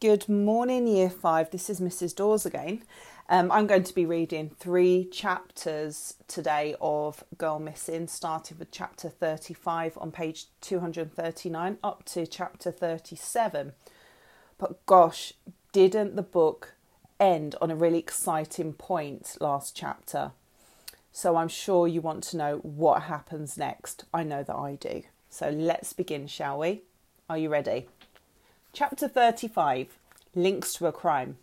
Good morning, Year 5. This is Mrs. Dawes again. Um, I'm going to be reading three chapters today of Girl Missing, starting with chapter 35 on page 239 up to chapter 37. But gosh, didn't the book end on a really exciting point last chapter? So I'm sure you want to know what happens next. I know that I do. So let's begin, shall we? Are you ready? Chapter 35 Links to a Crime.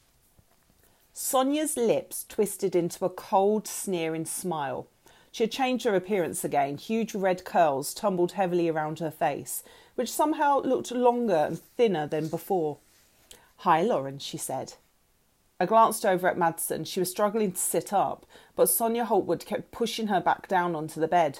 Sonia's lips twisted into a cold, sneering smile. She had changed her appearance again. Huge red curls tumbled heavily around her face, which somehow looked longer and thinner than before. Hi, Lauren, she said. I glanced over at Madison. She was struggling to sit up, but Sonia Holtwood kept pushing her back down onto the bed.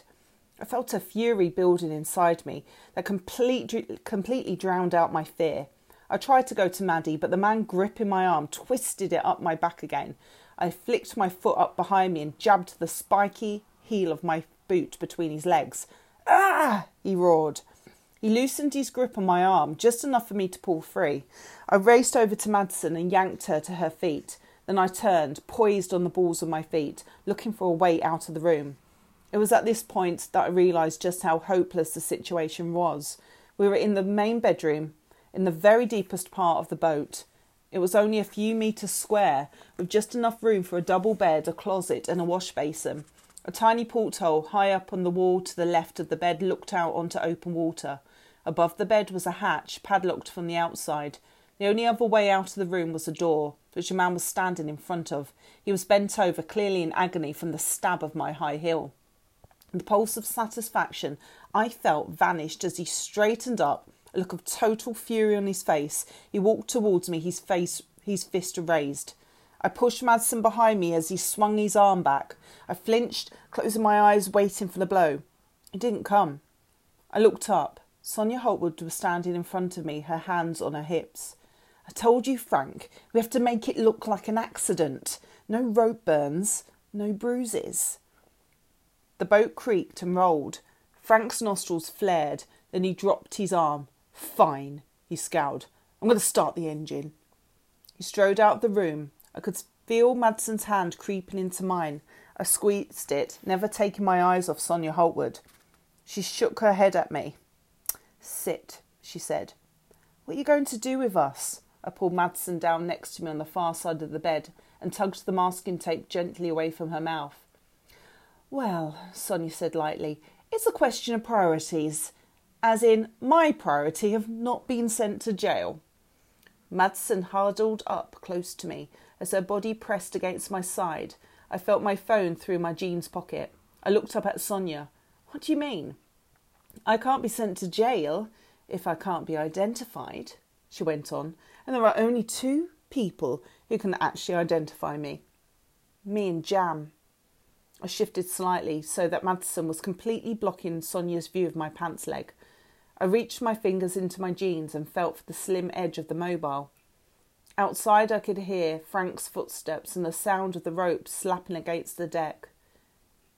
I felt a fury building inside me that complete, completely drowned out my fear. I tried to go to Maddie, but the man gripping my arm twisted it up my back again. I flicked my foot up behind me and jabbed the spiky heel of my boot between his legs. Ah! he roared. He loosened his grip on my arm, just enough for me to pull free. I raced over to Madison and yanked her to her feet. Then I turned, poised on the balls of my feet, looking for a way out of the room. It was at this point that I realised just how hopeless the situation was. We were in the main bedroom, in the very deepest part of the boat. It was only a few metres square, with just enough room for a double bed, a closet, and a wash basin. A tiny porthole high up on the wall to the left of the bed looked out onto open water. Above the bed was a hatch, padlocked from the outside. The only other way out of the room was a door, which a man was standing in front of. He was bent over, clearly in agony from the stab of my high heel. The pulse of satisfaction I felt vanished as he straightened up a look of total fury on his face. He walked towards me, his face, his fist raised. I pushed Madison behind me as he swung his arm back. I flinched, closing my eyes, waiting for the blow. It didn't come. I looked up. Sonia Holtwood was standing in front of me, her hands on her hips. I told you, Frank, we have to make it look like an accident. No rope burns, no bruises. The boat creaked and rolled. Frank's nostrils flared, then he dropped his arm. Fine, he scowled. I'm going to start the engine. He strode out of the room. I could feel Madison's hand creeping into mine. I squeezed it, never taking my eyes off Sonia Holtwood. She shook her head at me. Sit, she said. What are you going to do with us? I pulled Madison down next to me on the far side of the bed and tugged the masking tape gently away from her mouth. Well, Sonia said lightly, it's a question of priorities as in my priority of not being sent to jail. Madison huddled up close to me as her body pressed against my side. I felt my phone through my jeans pocket. I looked up at Sonia. What do you mean? I can't be sent to jail if I can't be identified, she went on, and there are only two people who can actually identify me me and Jam. I shifted slightly so that Madison was completely blocking Sonia's view of my pants leg. I reached my fingers into my jeans and felt for the slim edge of the mobile. Outside, I could hear Frank's footsteps and the sound of the rope slapping against the deck.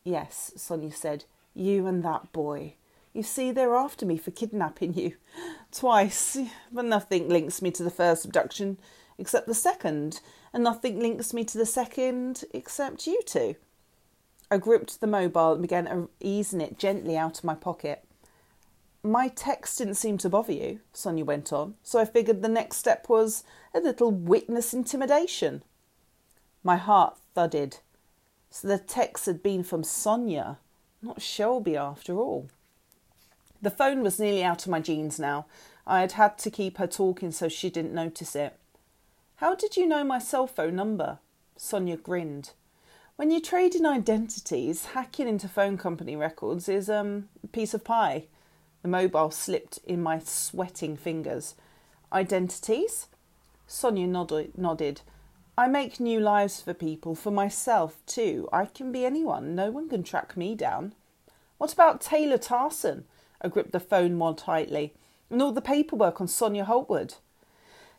Yes, Sonia said, you and that boy. You see, they're after me for kidnapping you. Twice, but nothing links me to the first abduction except the second, and nothing links me to the second except you two. I gripped the mobile and began easing it gently out of my pocket. My text didn't seem to bother you, Sonia went on, so I figured the next step was a little witness intimidation. My heart thudded. So the text had been from Sonia, not Shelby after all. The phone was nearly out of my jeans now. I had had to keep her talking so she didn't notice it. How did you know my cell phone number? Sonia grinned. When you trade in identities, hacking into phone company records is um, a piece of pie. The mobile slipped in my sweating fingers. Identities? Sonia nodded. I make new lives for people, for myself too. I can be anyone. No one can track me down. What about Taylor Tarson? I gripped the phone more tightly. And all the paperwork on Sonia Holtwood.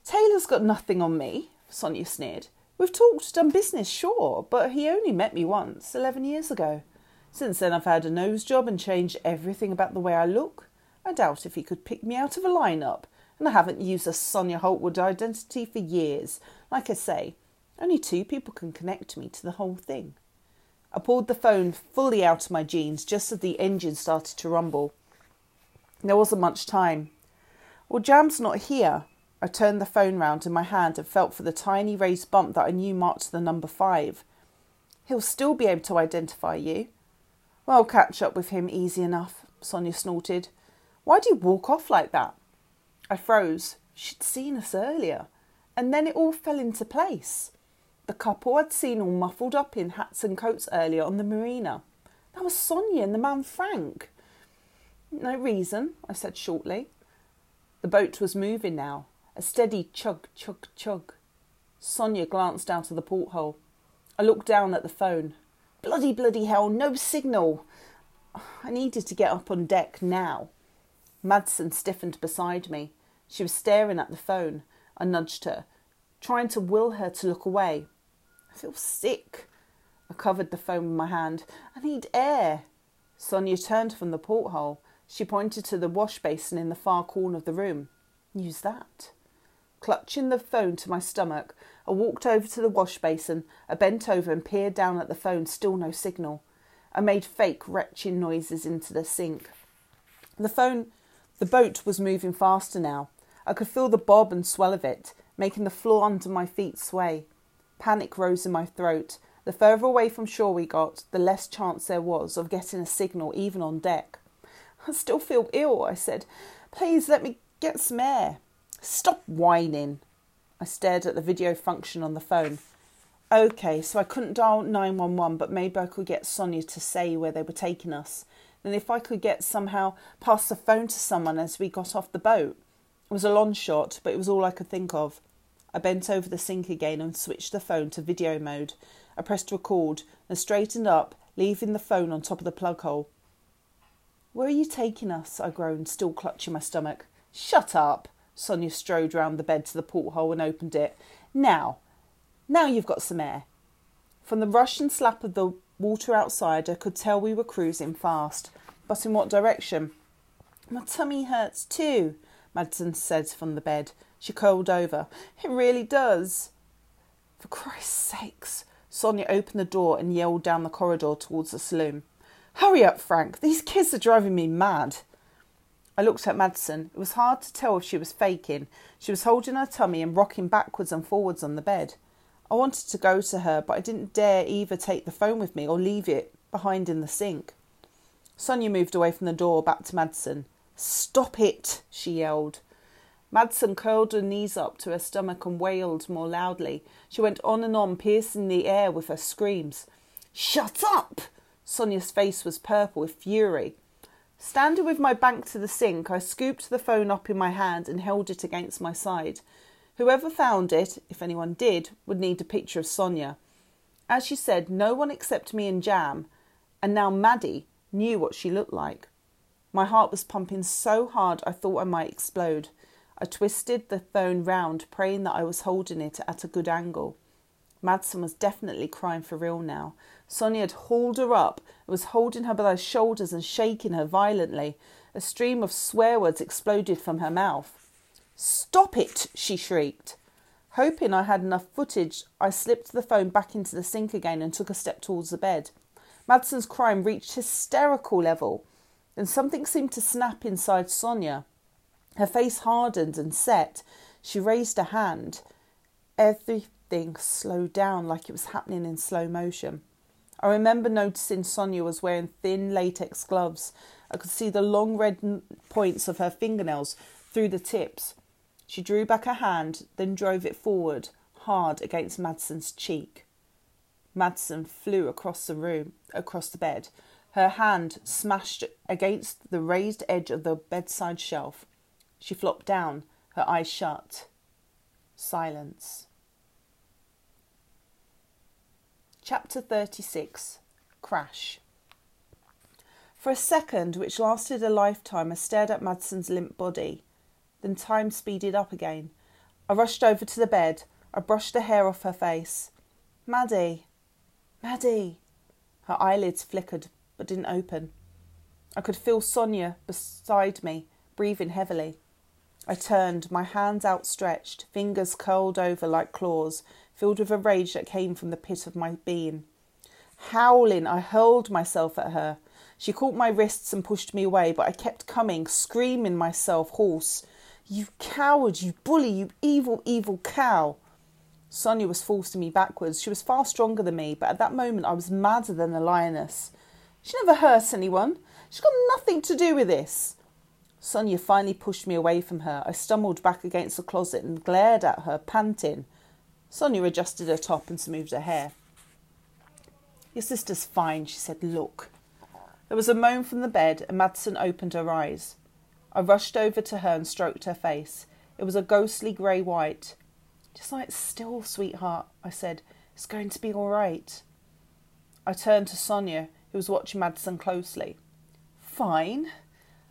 Taylor's got nothing on me, Sonia sneered. We've talked, done business, sure, but he only met me once, eleven years ago. Since then, I've had a nose job and changed everything about the way I look. I doubt if he could pick me out of a lineup, and I haven't used a Sonia Holtwood identity for years. Like I say, only two people can connect me to the whole thing. I pulled the phone fully out of my jeans just as the engine started to rumble. There wasn't much time. Well, Jam's not here. I turned the phone round in my hand and felt for the tiny raised bump that I knew marked the number five. He'll still be able to identify you. Well, I'll catch up with him easy enough, Sonia snorted. Why do you walk off like that? I froze. She'd seen us earlier. And then it all fell into place. The couple I'd seen all muffled up in hats and coats earlier on the marina. That was Sonia and the man Frank. No reason, I said shortly. The boat was moving now, a steady chug, chug, chug. Sonia glanced out of the porthole. I looked down at the phone. Bloody, bloody hell, no signal. I needed to get up on deck now. Madison stiffened beside me. She was staring at the phone. I nudged her, trying to will her to look away. I feel sick. I covered the phone with my hand. I need air. Sonia turned from the porthole. She pointed to the wash basin in the far corner of the room. Use that. Clutching the phone to my stomach, I walked over to the wash basin. I bent over and peered down at the phone, still no signal. I made fake retching noises into the sink. The phone, the boat was moving faster now. I could feel the bob and swell of it, making the floor under my feet sway. Panic rose in my throat. The further away from shore we got, the less chance there was of getting a signal even on deck. I still feel ill, I said. Please let me get some air. Stop whining. I stared at the video function on the phone. Okay, so I couldn't dial 911, but maybe I could get Sonia to say where they were taking us. Then, if I could get somehow pass the phone to someone as we got off the boat. It was a long shot, but it was all I could think of. I bent over the sink again and switched the phone to video mode. I pressed record and straightened up, leaving the phone on top of the plug hole. Where are you taking us? I groaned, still clutching my stomach. Shut up! Sonia strode round the bed to the porthole and opened it. Now, now you've got some air. From the rush and slap of the water outsider could tell we were cruising fast. But in what direction? My tummy hurts too, Madison said from the bed. She curled over. It really does. For Christ's sakes. Sonia opened the door and yelled down the corridor towards the saloon. Hurry up, Frank. These kids are driving me mad. I looked at Madison. It was hard to tell if she was faking. She was holding her tummy and rocking backwards and forwards on the bed. I wanted to go to her, but I didn't dare either take the phone with me or leave it behind in the sink. Sonia moved away from the door back to Madison. Stop it, she yelled. Madison curled her knees up to her stomach and wailed more loudly. She went on and on, piercing the air with her screams. Shut up! Sonia's face was purple with fury. Standing with my back to the sink, I scooped the phone up in my hand and held it against my side. Whoever found it, if anyone did, would need a picture of Sonia. As she said, no one except me and Jam, and now Maddie, knew what she looked like. My heart was pumping so hard I thought I might explode. I twisted the phone round, praying that I was holding it at a good angle. Madison was definitely crying for real now. Sonia had hauled her up and was holding her by the shoulders and shaking her violently. A stream of swear words exploded from her mouth. Stop it! she shrieked. Hoping I had enough footage, I slipped the phone back into the sink again and took a step towards the bed. Madison's crime reached hysterical level. and something seemed to snap inside Sonia. Her face hardened and set. She raised a hand. Everything slowed down like it was happening in slow motion. I remember noticing Sonia was wearing thin latex gloves. I could see the long red points of her fingernails through the tips. She drew back her hand, then drove it forward, hard against Madison's cheek. Madison flew across the room, across the bed. Her hand smashed against the raised edge of the bedside shelf. She flopped down, her eyes shut. Silence. Chapter 36 Crash. For a second, which lasted a lifetime, I stared at Madison's limp body. Then time speeded up again. I rushed over to the bed. I brushed the hair off her face. Maddie! Maddie! Her eyelids flickered but didn't open. I could feel Sonia beside me, breathing heavily. I turned, my hands outstretched, fingers curled over like claws, filled with a rage that came from the pit of my being. Howling, I hurled myself at her. She caught my wrists and pushed me away, but I kept coming, screaming myself hoarse. You coward, you bully, you evil, evil cow. Sonia was forcing me backwards. She was far stronger than me, but at that moment I was madder than a lioness. She never hurts anyone. She's got nothing to do with this. Sonia finally pushed me away from her. I stumbled back against the closet and glared at her, panting. Sonia adjusted her top and smoothed her hair. Your sister's fine, she said. Look. There was a moan from the bed, and Madison opened her eyes. I rushed over to her and stroked her face. It was a ghostly grey white. Just like still, sweetheart, I said. It's going to be all right. I turned to Sonia, who was watching Madison closely. Fine?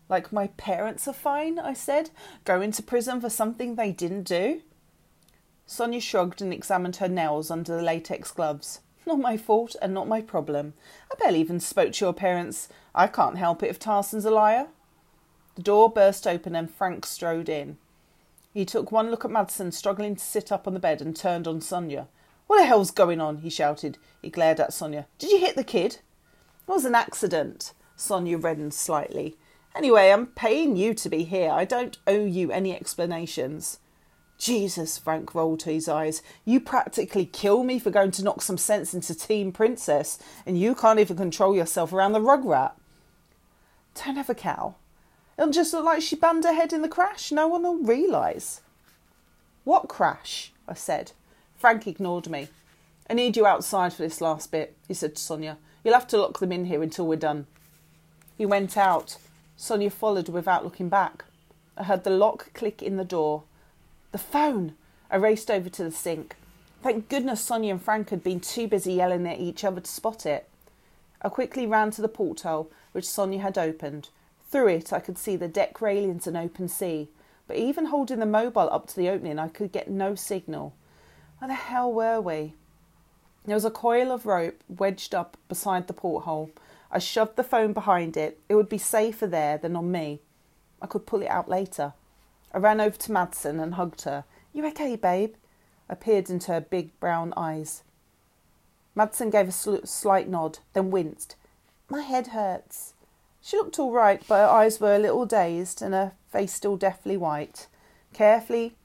Like my parents are fine, I said. Going to prison for something they didn't do? Sonia shrugged and examined her nails under the latex gloves. Not my fault and not my problem. I barely even spoke to your parents. I can't help it if Tarson's a liar. The door burst open and Frank strode in. He took one look at Madison, struggling to sit up on the bed, and turned on Sonia. What the hell's going on? he shouted. He glared at Sonia. Did you hit the kid? It was an accident. Sonia reddened slightly. Anyway, I'm paying you to be here. I don't owe you any explanations. Jesus, Frank rolled to his eyes. You practically kill me for going to knock some sense into Team Princess, and you can't even control yourself around the rug rat. Don't have a cow. It'll just look like she banged her head in the crash. No one will realise. What crash? I said. Frank ignored me. I need you outside for this last bit, he said to Sonia. You'll have to lock them in here until we're done. He went out. Sonia followed without looking back. I heard the lock click in the door. The phone! I raced over to the sink. Thank goodness Sonia and Frank had been too busy yelling at each other to spot it. I quickly ran to the porthole, which Sonia had opened. Through it, I could see the deck railings and open sea, but even holding the mobile up to the opening, I could get no signal. Where the hell were we? There was a coil of rope wedged up beside the porthole, I shoved the phone behind it. It would be safer there than on me. I could pull it out later. I ran over to Madison and hugged her. You okay, babe? I peered into her big brown eyes. Madison gave a sl- slight nod, then winced. My head hurts. She looked all right, but her eyes were a little dazed and her face still deathly white. Carefully,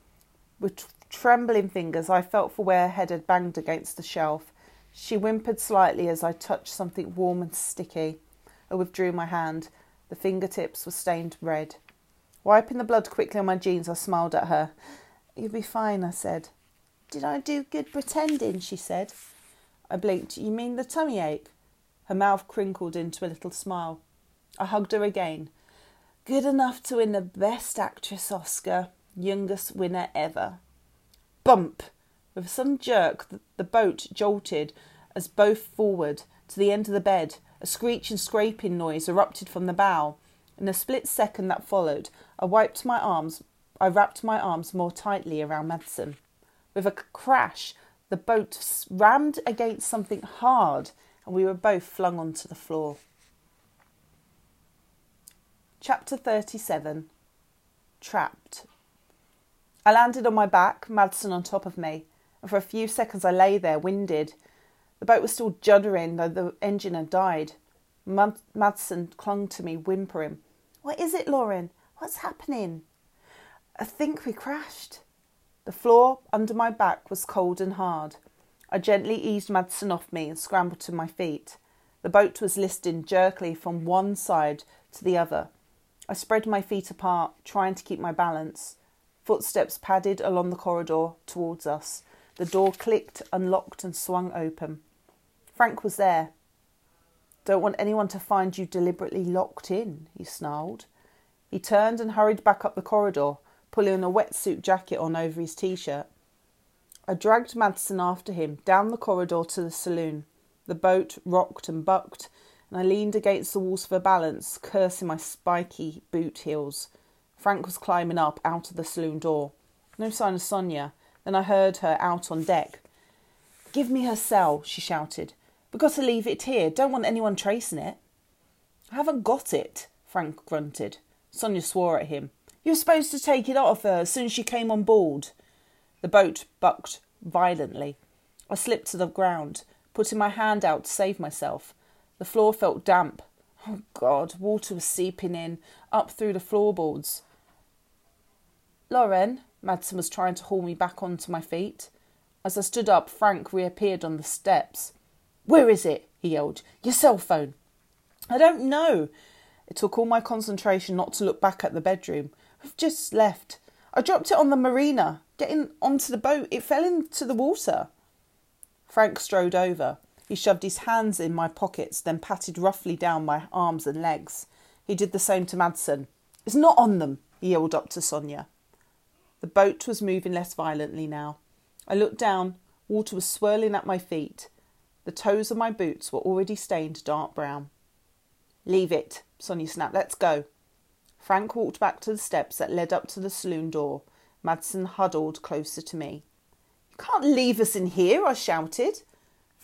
with trembling fingers, I felt for where her head had banged against the shelf. She whimpered slightly as I touched something warm and sticky. I withdrew my hand. The fingertips were stained red. Wiping the blood quickly on my jeans, I smiled at her. You'll be fine, I said. Did I do good pretending? she said. I blinked. You mean the tummy ache? Her mouth crinkled into a little smile. I hugged her again. Good enough to win the Best Actress Oscar. Youngest winner ever. Bump! With some jerk, the boat jolted as both forward to the end of the bed. A screech and scraping noise erupted from the bow. In the split second that followed, I wiped my arms. I wrapped my arms more tightly around Madison. With a crash, the boat rammed against something hard, and we were both flung onto the floor. Chapter 37 Trapped. I landed on my back, Madison on top of me and for a few seconds I lay there, winded. The boat was still juddering, though the engine had died. Mad- Madison clung to me, whimpering. What is it, Lauren? What's happening? I think we crashed. The floor under my back was cold and hard. I gently eased Madison off me and scrambled to my feet. The boat was listing jerkily from one side to the other. I spread my feet apart, trying to keep my balance. Footsteps padded along the corridor towards us. The door clicked, unlocked, and swung open. Frank was there. Don't want anyone to find you deliberately locked in, he snarled. He turned and hurried back up the corridor, pulling a wetsuit jacket on over his t shirt. I dragged Madison after him down the corridor to the saloon. The boat rocked and bucked, and I leaned against the walls for balance, cursing my spiky boot heels. Frank was climbing up out of the saloon door. No sign of Sonia, then I heard her out on deck. Give me her cell, she shouted. We've got to leave it here. Don't want anyone tracing it. I haven't got it, Frank grunted. Sonia swore at him. You were supposed to take it off her as soon as she came on board. The boat bucked violently. I slipped to the ground, putting my hand out to save myself. The floor felt damp. Oh, God, water was seeping in, up through the floorboards. Lauren, Madison was trying to haul me back onto my feet. As I stood up, Frank reappeared on the steps. Where is it? he yelled. Your cell phone. I don't know. It took all my concentration not to look back at the bedroom. We've just left. I dropped it on the marina. Getting onto the boat, it fell into the water. Frank strode over. He shoved his hands in my pockets, then patted roughly down my arms and legs. He did the same to Madison. It's not on them, he yelled up to Sonia. The boat was moving less violently now. I looked down. Water was swirling at my feet. The toes of my boots were already stained dark brown. Leave it, Sonia snapped. Let's go. Frank walked back to the steps that led up to the saloon door. Madison huddled closer to me. You can't leave us in here, I shouted.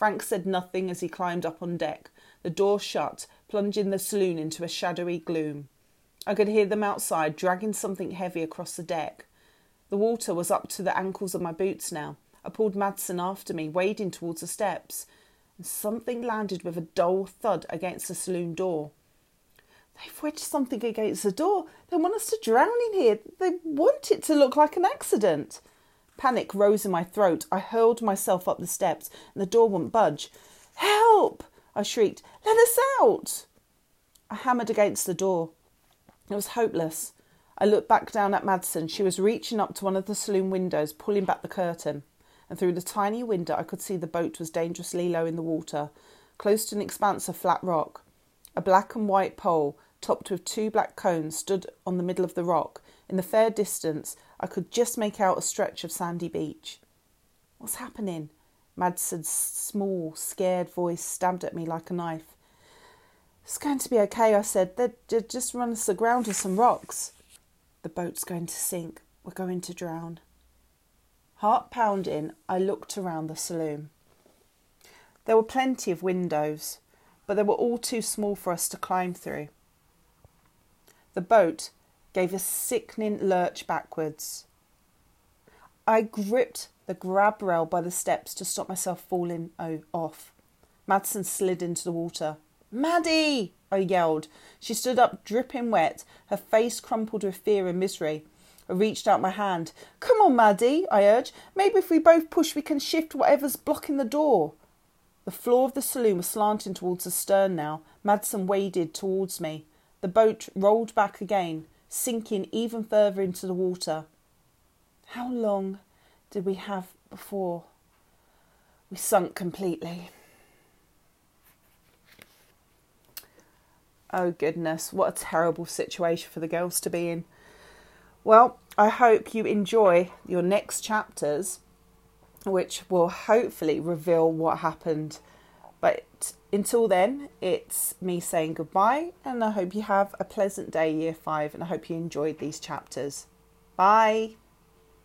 Frank said nothing as he climbed up on deck. The door shut, plunging the saloon into a shadowy gloom. I could hear them outside, dragging something heavy across the deck. The water was up to the ankles of my boots now. I pulled Madison after me, wading towards the steps, something landed with a dull thud against the saloon door. They've wedged something against the door. They want us to drown in here. They want it to look like an accident. Panic rose in my throat. I hurled myself up the steps, and the door wouldn't budge. Help! I shrieked. Let us out! I hammered against the door. It was hopeless. I looked back down at Madison. She was reaching up to one of the saloon windows, pulling back the curtain, and through the tiny window I could see the boat was dangerously low in the water, close to an expanse of flat rock. A black and white pole, topped with two black cones, stood on the middle of the rock. In the fair distance, I could just make out a stretch of sandy beach. What's happening? Madison's small, scared voice stabbed at me like a knife. It's going to be okay, I said. They'd just run us aground with some rocks. The boat's going to sink. We're going to drown. Heart pounding, I looked around the saloon. There were plenty of windows, but they were all too small for us to climb through. The boat gave a sickening lurch backwards. I gripped the grab rail by the steps to stop myself falling off. Madison slid into the water. Maddie! I yelled. She stood up, dripping wet, her face crumpled with fear and misery. I reached out my hand. Come on, Maddie, I urged. Maybe if we both push, we can shift whatever's blocking the door. The floor of the saloon was slanting towards the stern now. Madison waded towards me. The boat rolled back again, sinking even further into the water. How long did we have before we sunk completely? Oh, goodness, what a terrible situation for the girls to be in. Well, I hope you enjoy your next chapters, which will hopefully reveal what happened. But until then, it's me saying goodbye, and I hope you have a pleasant day, year five, and I hope you enjoyed these chapters. Bye.